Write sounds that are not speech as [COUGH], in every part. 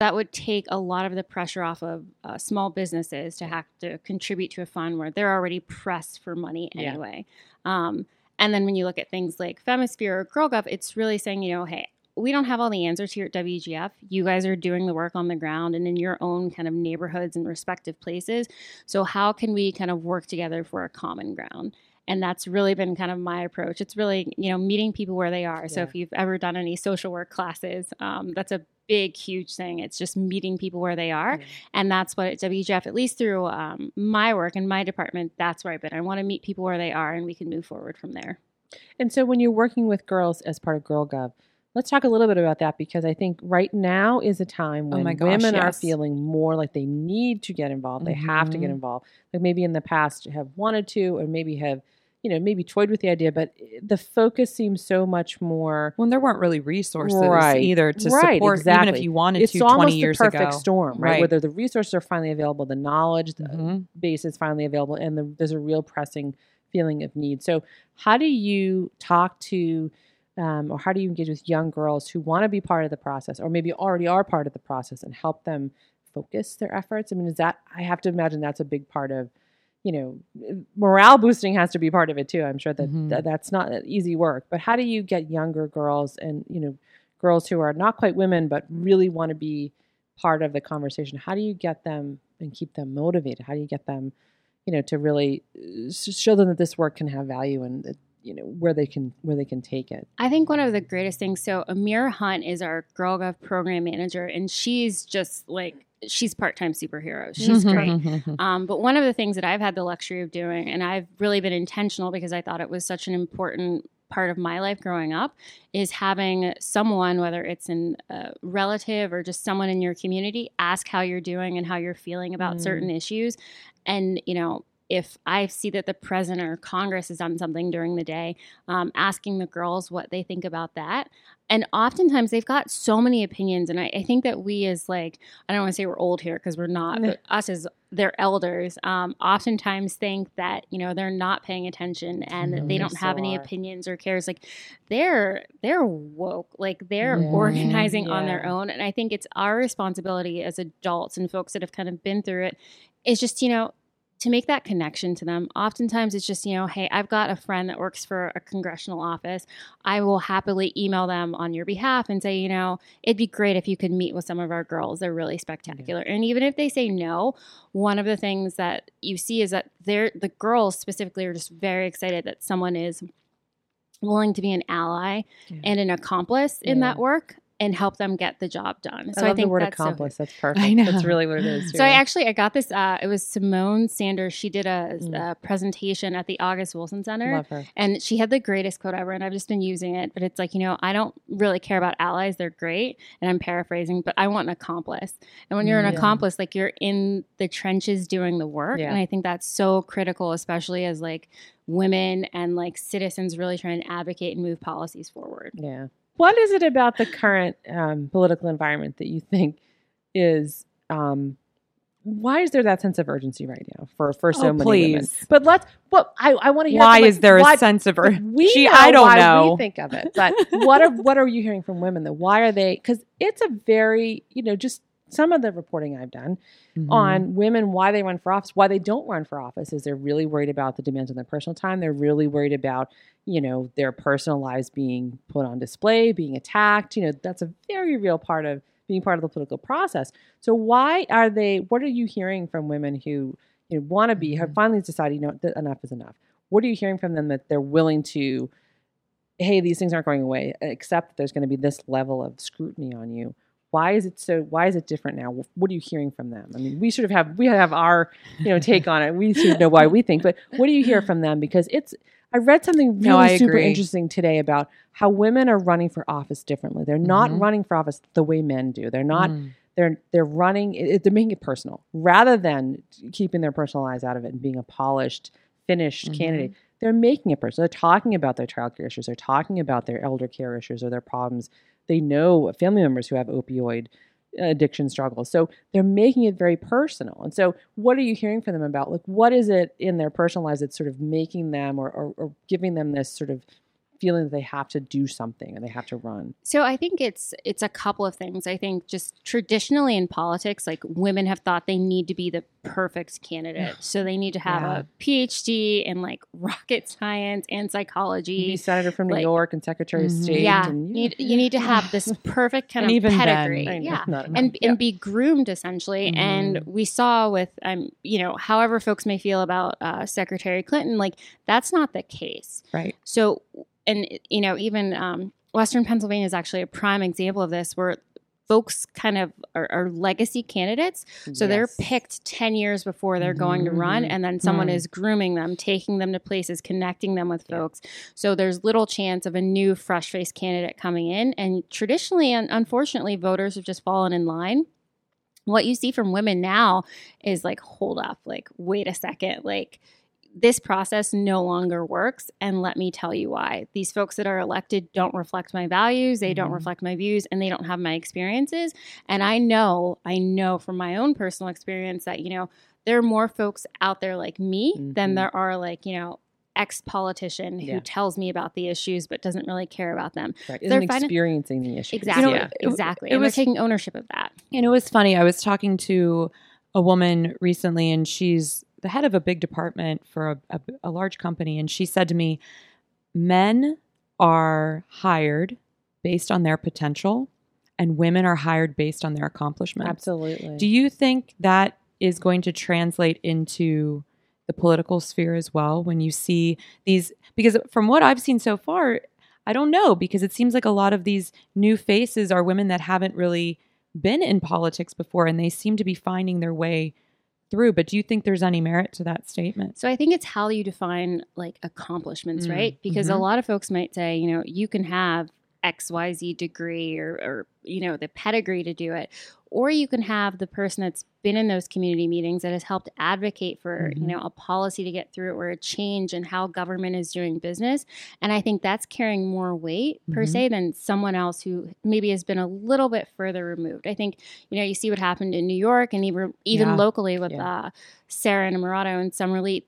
that would take a lot of the pressure off of uh, small businesses to have to contribute to a fund where they're already pressed for money Yeah. anyway. Um, and then when you look at things like Femisphere or GirlGov, it's really saying, you know, hey, we don't have all the answers here at WGF. You guys are doing the work on the ground and in your own kind of neighborhoods and respective places. So how can we kind of work together for a common ground? And that's really been kind of my approach. It's really, you know, meeting people where they are. So if you've ever done any social work classes, um, that's a big, huge thing. It's just meeting people where they are. Yeah. And that's what at WGF, at least through um, my work in my department, that's where I've been. I want to meet people where they are and we can move forward from there. And so when you're working with girls as part of Girl Gov, let's talk a little bit about that because I think right now is a time Oh when my gosh, women are feeling more like they need to get involved. They have to get Mhm. involved. Like maybe in the past have wanted to or maybe have, you know, maybe toyed with the idea, but the focus seems so much more when there weren't really resources Right. either to Right, support, even if you wanted it's to almost 20 the years perfect ago. storm, right? Right. Whether the resources are finally available, the knowledge the Mhm. base is finally available, and the, there's a real pressing feeling of need. So, how do you talk to, um, or how do you engage with young girls who want to be part of the process, or maybe already are part of the process, and help them focus their efforts? I mean, is that I have to imagine that's a big part of. You know, morale boosting has to be part of it too. I'm sure that, Mhm. that that's not easy work. But how do you get younger girls and you know girls who are not quite women but really want to be part of the conversation how do you get them and keep them motivated how do you get them you know to really uh, show them that this work can have value and that, you know where they can where they can take it I think one of the greatest things. So Amira Hunt is our Girl Gov program manager, and she's just like she's part time superhero. She's great. Um, but one of the things that I've had the luxury of doing, and I've really been intentional because I thought it was such an important part of my life growing up, is having someone, whether it's an, a relative or just someone in your community, ask how you're doing and how you're feeling about Mm. certain issues. And, you know, if I see that the president or Congress has done something during the day, um, asking the girls what they think about that. And oftentimes they've got so many opinions. And I, I think that we, as like, I don't want to say we're old here because we're not, but us as their elders, um, oftentimes think that, you know, they're not paying attention and that Mhm. they don't have so any are. opinions or cares. Like they're, they're woke, like they're Yeah. organizing on their own. And I think it's our responsibility as adults and folks that have kind of been through it is just, you know, to make that connection to them. Oftentimes it's just, you know, hey, I've got a friend that works for a congressional office. I will happily email them on your behalf and say, you know, it'd be great if you could meet with some of our girls. They're really spectacular. And even if they say no, one of the things that you see is that they're the girls specifically are just very excited that someone is willing to be an ally Yeah. and an accomplice in Yeah. that work and help them get the job done. So I I, love think the word that's so- accomplice that's [LAUGHS] perfect I know. that's really what it is so I actually I got this. Uh, it was Symone Sanders. She did a, Mm. a presentation at the August Wilson Center, love her and she had the greatest quote ever. And I've just been using it. But it's like you know I don't really care about allies. They're great, and I'm paraphrasing, but I want an accomplice. And when you're an Yeah. accomplice, like you're in the trenches doing the work, Yeah. and I think that's so critical, especially as like women and like citizens really trying to advocate and move policies forward. Yeah. What is it about the current um, political environment that you think is um, why is there that sense of urgency right now for for so Oh, many women? please. But let's. But I, I want to hear. Why from, like, is there a sense of urgency? We Gee, I don't why know. We think of it, but what are what are you hearing from women though? Why are they? Because it's a very you know just some of the reporting I've done Mhm. on women why they run for office, why they don't run for office is they're really worried about the demands on their personal time. They're really worried about, you know, their personal lives being put on display, being attacked. You know, that's a very real part of being part of the political process. So why are they what are you hearing from women who you know want to be have Mhm. finally decided, you know, that enough is enough? What are you hearing from them that they're willing to hey, these things aren't going away, except there's going to be this level of scrutiny on you. Why is it so? Why is it different now? What are you hearing from them? I mean, we sort of have we have our you know take on it. We sort of know why we think, but what do you hear from them? Because it's I read something really No, super agree. interesting today about how women are running for office differently. They're not Mhm. running for office the way men do. They're not Mm. they're they're running it, they're making it personal rather than keeping their personal lives out of it and being a polished finished Mhm. candidate they're making it personal they're talking about their childcare issues they're talking about their elder care issues or their problems they know family members who have opioid uh, addiction struggles so they're making it very personal. And so what are you hearing from them about? Like what is it in their personal lives that's sort of making them or, or, or giving them this sort of feeling that they have to do something and they have to run? So I think it's it's a couple of things. I think just traditionally in politics, like women have thought they need to be the perfect candidate. [SIGHS] So they need to have Yeah. a PhD in like [LAUGHS] rocket science and psychology. Be senator from New like- York and Secretary of Mhm. State. yeah, and, you need, you need to have this [LAUGHS] perfect kind And of even then, pedigree. I yeah, and Yeah. and be groomed essentially. And we saw with um, you know, however folks may feel about uh, Secretary Clinton, like that's not the case. Right. So, and you know, even um, Western Pennsylvania is actually a prime example of this, where folks kind of are, are legacy candidates. So they're picked 10 years before they're going to run, Mhm. and then someone Mm. is grooming them, taking them to places, connecting them with Yeah. folks. So there's little chance of a new, fresh faced candidate coming in. And traditionally, and unfortunately, voters have just fallen in line. What you see from women now is like, hold up, like, wait a second, like, this process no longer works. And let me tell you why. These folks that are elected don't reflect my values, they don't Mhm. reflect my views, and they don't have my experiences. And I know, I know from my own personal experience that, you know, there are more folks out there like me than Mhm. there are like, you know, ex politician who Yeah. tells me about the issues but doesn't really care about them. Right. they're Isn't finding- experiencing the issue. Exactly. Yeah. exactly. it and was- they're taking ownership of that. And it was funny. I was talking to a woman recently, and she's the head of a big department for a, a, a large company. And she said to me, Men are hired based on their potential, and women are hired based on their accomplishments. Absolutely. Do you think that is going to translate into the political sphere as well when you see these? Because from what I've seen so far, I don't know because it seems like a lot of these new faces are women that haven't really been in politics before and they seem to be finding their way through. But do you think there's any merit to that statement? So I think it's how you define like accomplishments, Mm, right? Because a mhm. lot of folks might say, you know, you can have XYZ degree or, or, you know, the pedigree to do it. Or you can have the person that's been in those community meetings that has helped advocate for, you Mhm. know, a policy to get through or a change in how government is doing business. And I think that's carrying more weight per Mhm. se than someone else who maybe has been a little bit further removed. I think, you know, you see what happened in New York and even, even Yeah. locally with Yeah. uh, Sara Innamorato and Summer Lee,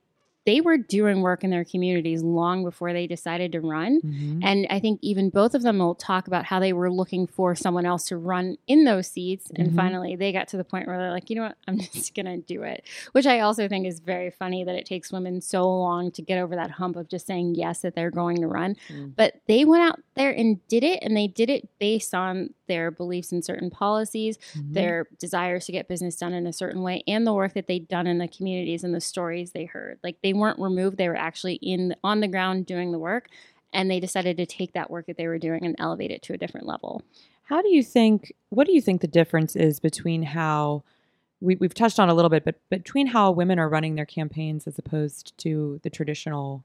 they were doing work in their communities long before they decided to run. Mhm. And I think even both of them will talk about how they were looking for someone else to run in those seats. And Mhm. finally, they got to the point where they're like, you know what, I'm [LAUGHS] just going to do it. Which I also think is very funny that it takes women so long to get over that hump of just saying yes, that they're going to run. Mm. But they went out there and did it. And they did it based on their beliefs in certain policies Mhm. their desires to get business done in a certain way and the work that they'd done in the communities and the stories they heard like they weren't removed they were actually in on the ground doing the work and they decided to take that work that they were doing and elevate it to a different level How do you think? What do you think the difference is between how we, we've touched on a little bit, but between how women are running their campaigns as opposed to the traditional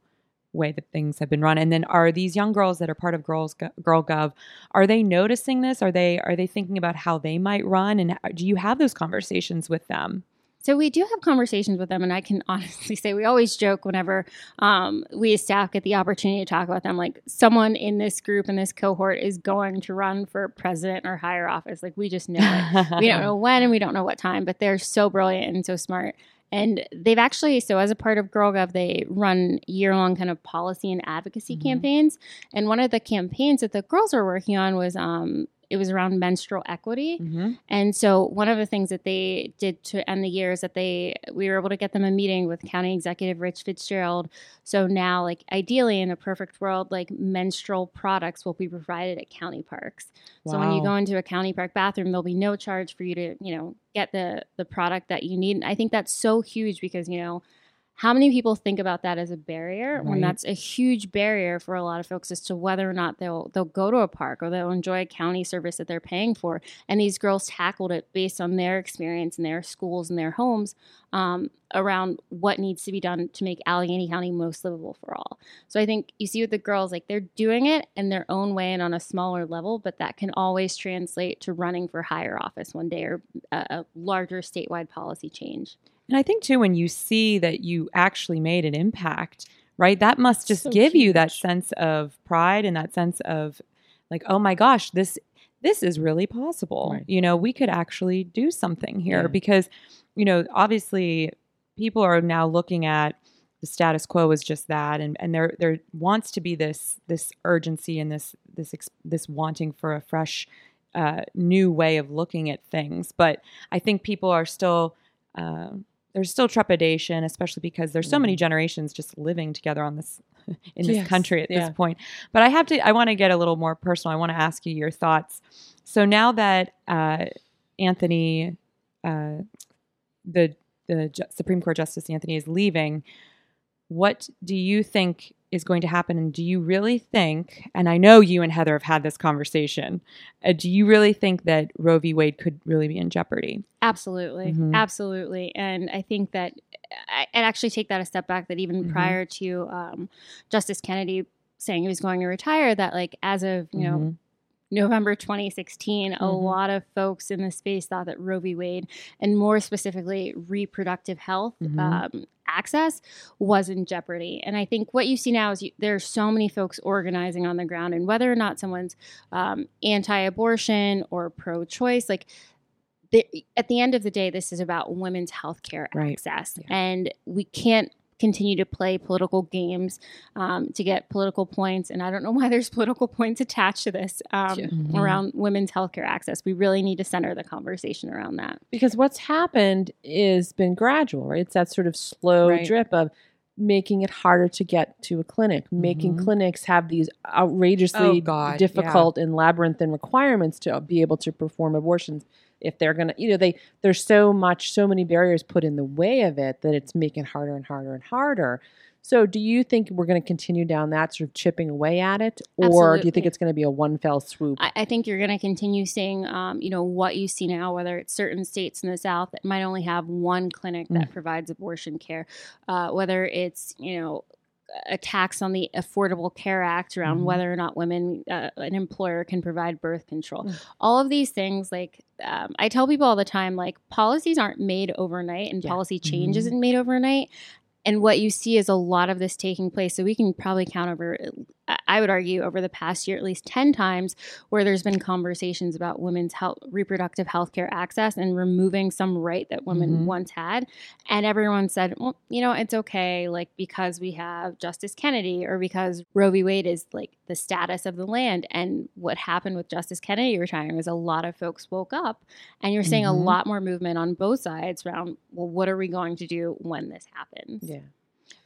way that things have been run, and then are these young girls that are part of Girls Girl Gov, are they noticing this? Are they are they thinking about how they might run, and uh, do you have those conversations with them? So we do have conversations with them, and I can [LAUGHS] honestly say we always joke whenever um, we as staff get the opportunity to talk about them. Like someone in this group in this cohort is going to run for president or higher office. Like we just know it. we don't [LAUGHS] know when and we don't know what time, but they're so brilliant and so smart. And they've actually, so as a part of GirlGov, they run year long kind of policy and advocacy Mhm. campaigns. And one of the campaigns that the girls were working on was um, it was around menstrual equity. Mhm. And so one of the things that they did to end the year is that they we were able to get them a meeting with County Executive Rich Fitzgerald. So now, like ideally in a perfect world, like menstrual products will be provided at county parks. So when you go into a county park bathroom, there'll be no charge for you to, you know, get the the product that you need. And I think that's so huge because, you know, how many people think about that as a barrier when that's a huge barrier for a lot of folks as to whether or not they'll they'll go to a park or they'll enjoy a county service that they're paying for and these girls tackled it based on their experience in their schools and their homes um, around what needs to be done to make Allegheny County most livable for all. So I think you see with the girls, like they're doing it in their own way and on a smaller level, but that can always translate to running for higher office one day or a, a larger statewide policy change. And I think too, when you see that you actually made an impact, right? That must just So give you that sense of pride and that sense of like, oh my gosh, this this is really possible. Right. You know, we could actually do something here Yeah. because, you know, obviously people are now looking at the status quo as just that, and and there there wants to be this this urgency and this this this wanting for a fresh, uh, new way of looking at things. But I think people are still. Uh, there's still trepidation, especially because there's so many generations just living together on this [LAUGHS] in this Yes, country at yeah. this point. But I have to. I want to get a little more personal. I want to ask you your thoughts. So now that uh, Anthony, uh, the the Ju- Supreme Court Justice Anthony is leaving, what do you think is going to happen? And do you really think? And I know you and Heather have had this conversation. Uh, do you really think that Roe v. Wade could really be in jeopardy? Absolutely, Mhm. absolutely, and I think that I, I'd actually take that a step back. That even Mhm. prior to um, Justice Kennedy saying he was going to retire, that like as of you know Mhm. November 2016, a Mhm. lot of folks in the space thought that Roe v. Wade, and more specifically reproductive health Mhm. um, access, was in jeopardy. And I think what you see now is you, there are so many folks organizing on the ground, and whether or not someone's um, anti-abortion or pro-choice, like. The, at the end of the day, this is about women's health care Right. access. Yeah. And we can't continue to play political games um, to get political points. And I don't know why there's political points attached to this um, Yeah. Mhm. around women's healthcare access. We really need to center the conversation around that. because what's happened is been gradual, right? It's that sort of slow Right. drip of making it harder to get to a clinic, making Mhm. clinics have these outrageously Oh, God, difficult and labyrinthine requirements to be able to perform abortions if they're going to you know they there's so much so many barriers put in the way of it that it's making it harder and harder and harder. So do you think we're going to continue down that sort of chipping away at it? Or do you think it's going to be a one fell swoop? I, I think you're going to continue seeing, um, you know, what you see now, whether it's certain states in the South that might only have one clinic that provides abortion care, uh, whether it's, you know, a tax on the Affordable Care Act around Mhm. whether or not women, uh, an employer can provide birth control. Mm. All of these things, like um, I tell people all the time, like policies aren't made overnight and Yeah. policy change Mhm. isn't made overnight. And what you see is a lot of this taking place. So we can probably count over, I- would argue, over the past year, at least 10 times where there's been conversations about women's health, reproductive health care access and removing some right that women Mhm. once had. And everyone said, well, you know, it's okay, like because we have Justice Kennedy or because Roe v. Wade is like the status of the land. And what happened with Justice Kennedy retiring is a lot of folks woke up and you're seeing Mhm. a lot more movement on both sides around, well, what are we going to do when this happens? yeah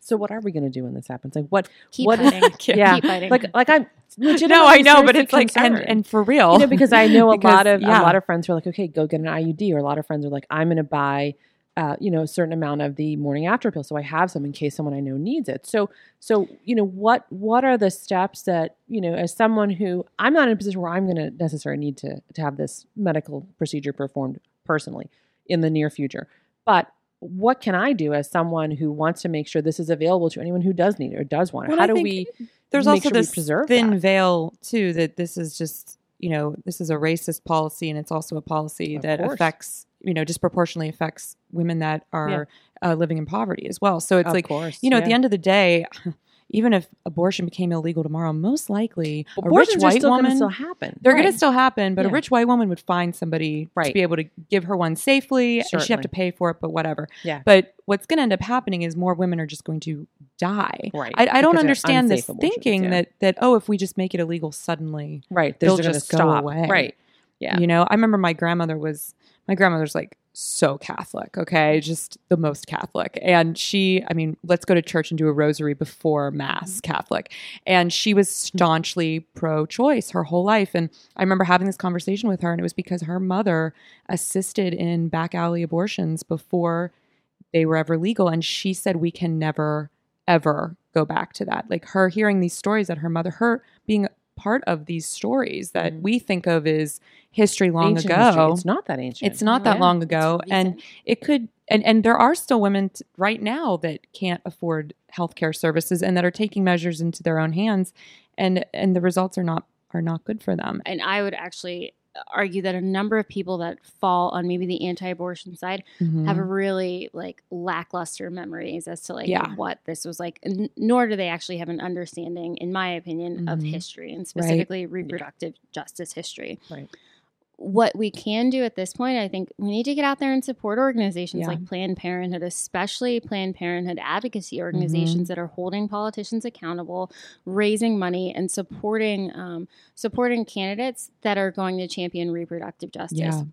so what are we going to do when this happens like what Keep What- fighting. [LAUGHS] yeah Keep fighting. like like i'm No, I know, but seriously it's like and, and for real, you know because i know a [LAUGHS] Because, lot of yeah. a lot of friends who are like okay go get an iud or a lot of friends are like i'm going to buy uh, you know a certain amount of the morning after pill so i have some in case someone i know needs it so so you know what what are the steps that you know as someone who i'm not in a position where i'm going to necessarily need to to have this medical procedure performed personally in the near future but what can i do as someone who wants to make sure this is available to anyone who does need it or does want it Well, how I do we there's also sure this preserve thin that? veil too that this is just you know this is a racist policy and it's also a policy Of that course. affects you know disproportionately affects women that are uh, living in poverty as well so it's of like course you know at the end of the day even if abortion became illegal tomorrow most likely a rich white still woman still happen they're going to still happen, but a rich white woman would find somebody right. to be able to give her one safely, and she'd have to pay for it, but whatever. Yeah. But what's going to end up happening is more women are just going to die. right I, I don't understand this thinking yeah. that that oh, if we just make it illegal suddenly, right they'll they're going to just go stop away. right Yeah. You know, I remember my grandmother was my grandmother's like so Catholic, okay, just the most Catholic, and she, I mean, let's go to church and do a rosary before mass, mm-hmm. Catholic, and she was mm-hmm. staunchly pro-choice her whole life, and I remember having this conversation with her, and it was because her mother assisted in back alley abortions before they were ever legal, and she said we can never ever go back to that. Like her hearing these stories that her mother, her being part of these stories that Mhm. we think of as history long Ancient ago. history. it's not that ancient It's not that Yeah. long ago, and it could. And and there are still women t- right now that can't afford healthcare services and that are taking measures into their own hands, and and the results are not are not good for them. and I would actually argue that a number of people that fall on maybe the anti-abortion side Mhm. have really like lackluster memories as to like Yeah. what this was like n- nor do they actually have an understanding in my opinion of Mhm. history and specifically reproductive justice history Right. What we can do at this point, I think we need to get out there and support organizations Yeah. like Planned Parenthood, especially Planned Parenthood advocacy organizations that are holding politicians accountable, raising money, and supporting um, supporting candidates that are going to champion reproductive justice. Yeah.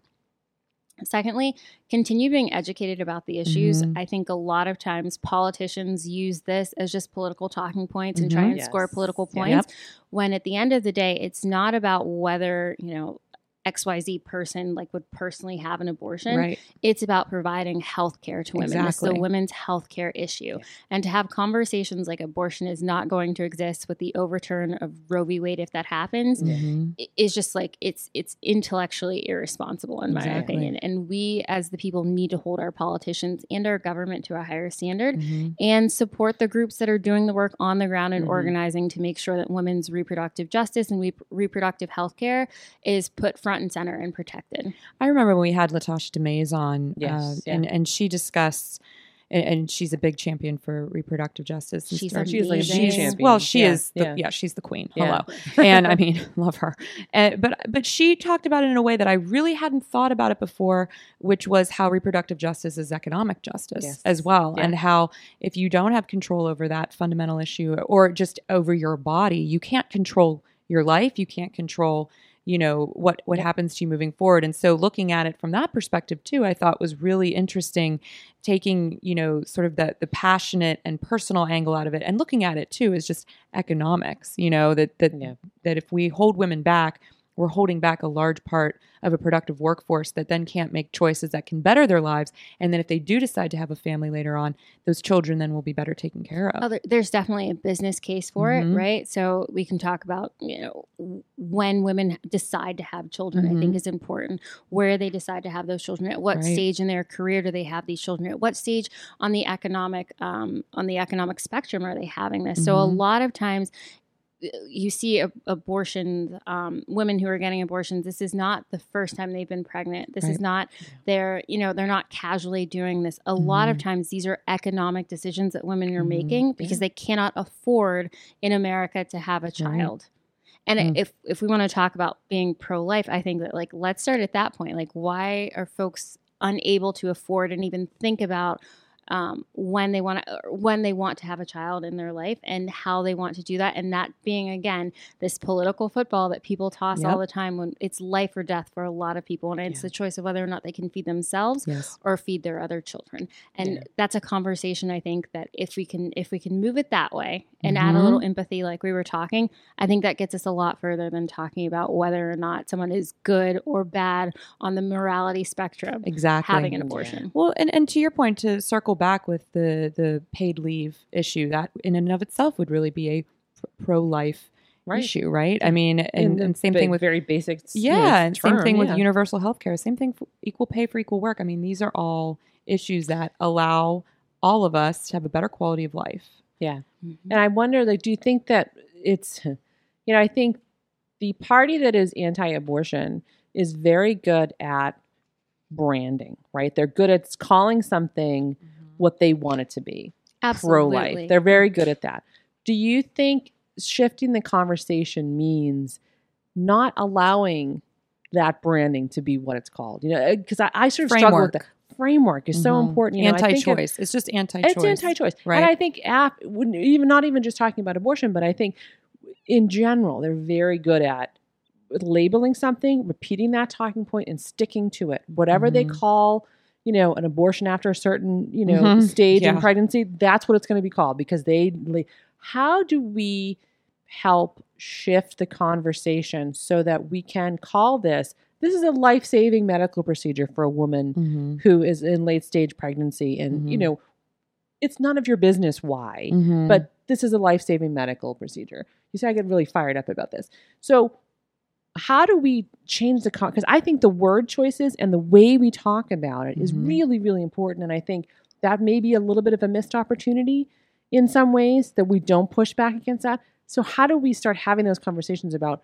Secondly, continue being educated about the issues. Mhm. I think a lot of times politicians use this as just political talking points and try and score political Yeah. points. When at the end of the day, it's not about whether, you know, XYZ person like would personally have an abortion. Right. It's about providing health care to women. This is a women's health care issue. And to have conversations like abortion is not going to exist with the overturn of Roe v. Wade if that happens Mhm. is just like it's it's intellectually irresponsible in my Exactly. opinion and we as the people need to hold our politicians and our government to a higher standard Mhm. and support the groups that are doing the work on the ground and Mhm. organizing to make sure that women's reproductive justice and re- reproductive health care is put front and center and protected I remember when we had La'Tasha D. Mayes on, Yes, uh, yeah. and and she discussed, and, and she's a big champion for reproductive justice. She's stuff. She's like a champion. Well, she Yeah, is. The, yeah. yeah. she's the queen. Yeah. Hello, and I mean, [LAUGHS] love her. And, but but she talked about it in a way that I really hadn't thought about it before, which was how reproductive justice is economic justice Yes. as well, Yeah. and how if you don't have control over that fundamental issue or just over your body, you can't control your life. You can't control you know what what happens to you moving forward and so looking at it from that perspective too i thought was really interesting taking you know sort of the the passionate and personal angle out of it and looking at it too is just economics you know that that Yeah. that if we hold women back we're holding back a large part of a productive workforce that then can't make choices that can better their lives and then if they do decide to have a family later on those children then will be better taken care of Oh, there's definitely a business case for Mhm. it, right? So we can talk about, you know, when women decide to have children, I think Mhm. is important. Where they decide to have those children, at what Right. stage in their career do they have these children? At what stage on the economic um, on the economic spectrum are they having this? So a Mhm. lot of times you see a, abortions, um, women who are getting abortions. This is not the first time they've been pregnant. This is Right. not their, you know, they're not casually doing this. A lot of Mhm. times these are economic decisions that women are Mhm. making because they cannot afford in America to have a child. And Mm. if if we want to talk about being pro life, I think that like let's start at that point. Like why are folks unable to afford and even think about um, when they want to when they want to have a child in their life and how they want to do that. And that being again this political football that people toss Yep. all the time when it's life or death for a lot of people. And it's Yeah. the choice of whether or not they can feed themselves yes. or feed their other children. And Yeah. that's a conversation i think that if we can if we can move it that way and add a little empathy like we were talking i think that gets us a lot further than talking about whether or not someone is good or bad on the morality spectrum exactly. having an abortion. Well, and, and to your point, to circle back with the the paid leave issue, that in and of itself would really be a pro life Right. issue, right? I mean, and, and same thing with very basic. you know, yeah, and same term, thing with universal health care. Same thing for equal pay for equal work. I mean, these are all issues that allow all of us to have a better quality of life. Yeah. Mhm. And I wonder, like, do you think that it's, you know, I think the party that is anti abortion is very good at branding, right? They're good at calling something what they want it to be Pro life. They're very good at that. Do you think shifting the conversation means not allowing that branding to be what it's called? You know, because I, I sort of struggle with Framework. the framework is so Mhm. important. You know, I think anti-choice. it's just anti-choice. it's anti-choice, Right. and I think af- even not even just talking about abortion, but I think in general they're very good at labeling something, repeating that talking point, and sticking to it. Whatever they Mhm. call, you know, an abortion after a certain you know Mhm. stage in pregnancy, that's what it's going to be called because they. How do we help shift the conversation so that we can call this? This is a life-saving medical procedure for a woman Mhm. who is in late stage pregnancy and you Mhm. know it's none of your business why Mhm. but this is a life-saving medical procedure you see i get really fired up about this so how do we change the because i think the word choices and the way we talk about it is Mhm. really really important and i think that may be a little bit of a missed opportunity in some ways that we don't push back against that so how do we start having those conversations about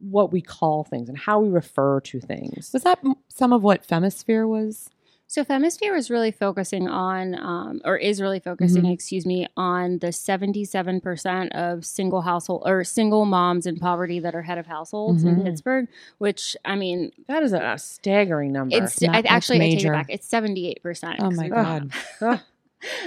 what we call things and how we refer to things was that some of what Femisphere was? So Femisphere is really focusing on, um, or is really focusing, Mhm. excuse me, on the seventy-seven percent of single household or single moms in poverty that are head of households in Mhm. Pittsburgh. Which I mean, That is a staggering number. it's I, actually I take major. it back. It's seventy-eight percent. Oh my god. [LAUGHS]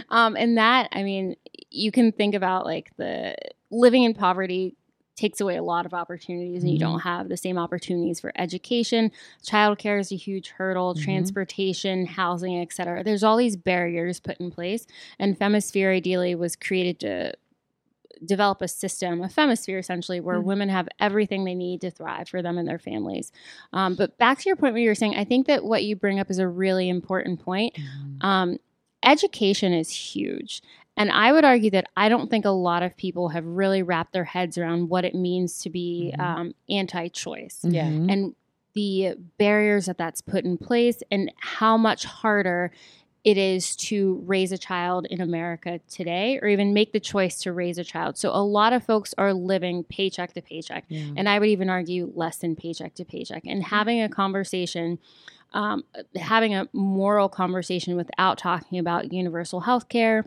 Um, and that I mean, you can think about like the living in poverty takes away a lot of opportunities and you don't have the same opportunities for education childcare is a huge hurdle Mhm. transportation housing etc there's all these barriers put in place and femisphere ideally was created to develop a system a femisphere essentially where Mhm. women have everything they need to thrive for them and their families um, but back to your point where you were saying i think that what you bring up is a really important point Mhm. um, education is huge. And I would argue that I don't think a lot of people have really wrapped their heads around what it means to be Mhm. um, anti choice Yeah. Mhm. and the barriers that that's put in place and how much harder it is to raise a child in America today or even make the choice to raise a child. So a lot of folks are living paycheck to paycheck Yeah. and I would even argue less than paycheck to paycheck. And having a conversation, um, having a moral conversation without talking about universal health care,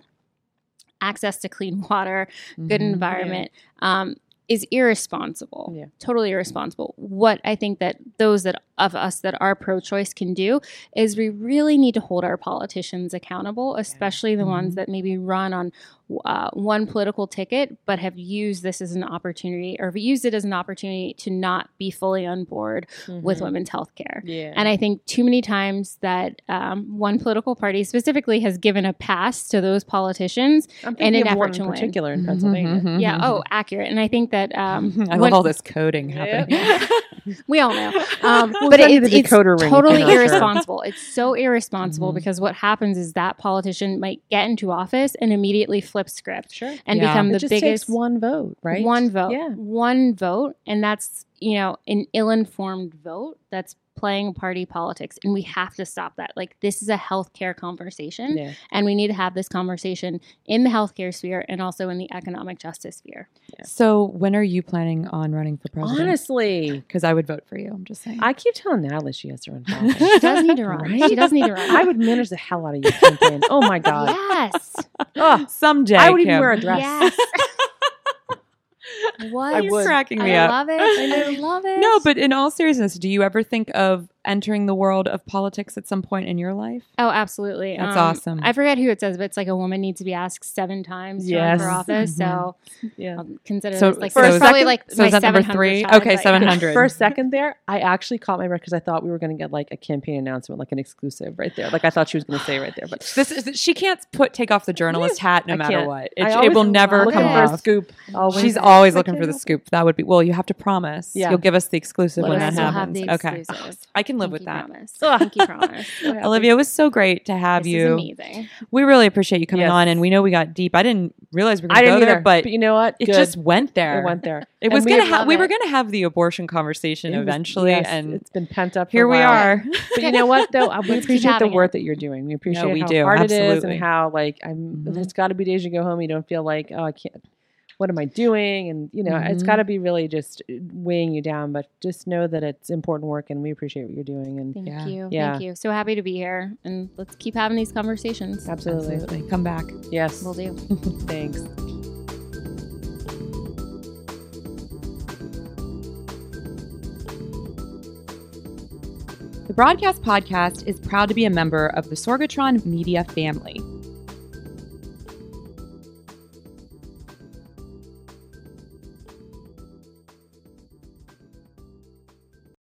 access to clean [LAUGHS] water, good Mhm. environment, um, is irresponsible. Yeah. Totally irresponsible. What I think that those that of us that are pro-choice can do is we really need to hold our politicians accountable, especially the ones Mhm. that maybe run on uh, one political ticket but have used this as an opportunity or have used it as an opportunity to not be fully on board with Mhm. women's health care. Yeah. And I think too many times that um, one political party specifically has given a pass to those politicians. I'm in an of one effort in to win. particular in Pennsylvania. Mhm. Yeah. Oh, accurate. And I think that um, [LAUGHS] I when- love all this coding happening. [LAUGHS] we all know. [LAUGHS] Um, We'll but send it's, the it's decoder ring totally you're not sure. irresponsible. It's so irresponsible Mhm. because what happens is that politician might get into office and immediately flip script Sure. and Yeah. become It the just biggest takes one vote, right? one vote, Yeah. one vote, and that's you know an ill-informed vote that's playing party politics, and we have to stop that. Like this is a healthcare conversation, Yeah. and we need to have this conversation in the healthcare sphere and also in the economic justice sphere. So when are you planning on running for president? Honestly, because I would vote for you. I'm just saying. I keep telling Natalie she has to run. She does need to run. Right? She does need to run. I would manage the hell out of your campaign. Oh my god. Yes. Oh, Someday I would even wear a dress. Yes. [LAUGHS] what? I You're would. cracking me I up. love it. I [LAUGHS] love it. No, but in all seriousness, do you ever think of entering the world of politics at some point in your life? oh, absolutely. That's Um, awesome. I forget who it says, but it's like a woman needs to be asked seven times to run for office. So [LAUGHS] Yeah. I'll consider So- this like so probably second- like so my is that number three? time, Okay, 700. [LAUGHS] For a second there, I actually caught my breath because I thought we were going to get like a campaign announcement, like an exclusive right there. Like I thought she was going to say right there, but [SIGHS] This is she can't put take off the journalist hat no I matter can't. what. It, it will never come looking for a off. scoop. Always. She's always looking for the scoop. That would be well. You have to promise. Yeah. You'll give us the exclusive Let when that know. We'll have happens. okay, exclusive. I can live with that. Promise. Ugh. Pinky promise. [LAUGHS] Olivia, it was so great to have this you. is amazing. We really appreciate you coming Yes. on, and we know we got deep. I didn't realize we were going to didn't go there, either, but you know what? it Good. just went there. It went there. [LAUGHS] It was we gonna. Ha- love we were gonna have the abortion conversation It was- eventually, yes, and it's been pent up. For here a we are. [LAUGHS] But you know what though? We appreciate the work it. that you're doing. We appreciate we how do. hard it is Absolutely. and how like I'm. Mhm. There's got to be days you go home you don't feel like oh I can't. What am I doing? And you know it's Mhm. got to be really just weighing you down. But just know that it's important work, and we appreciate what you're doing. And Thank Yeah. you. Yeah. Thank you. So happy to be here. And let's keep having these conversations. absolutely, Absolutely, come back. yes, We'll do. [LAUGHS] thanks. The Broadcast Podcast is proud to be a member of the Sorgatron Media family.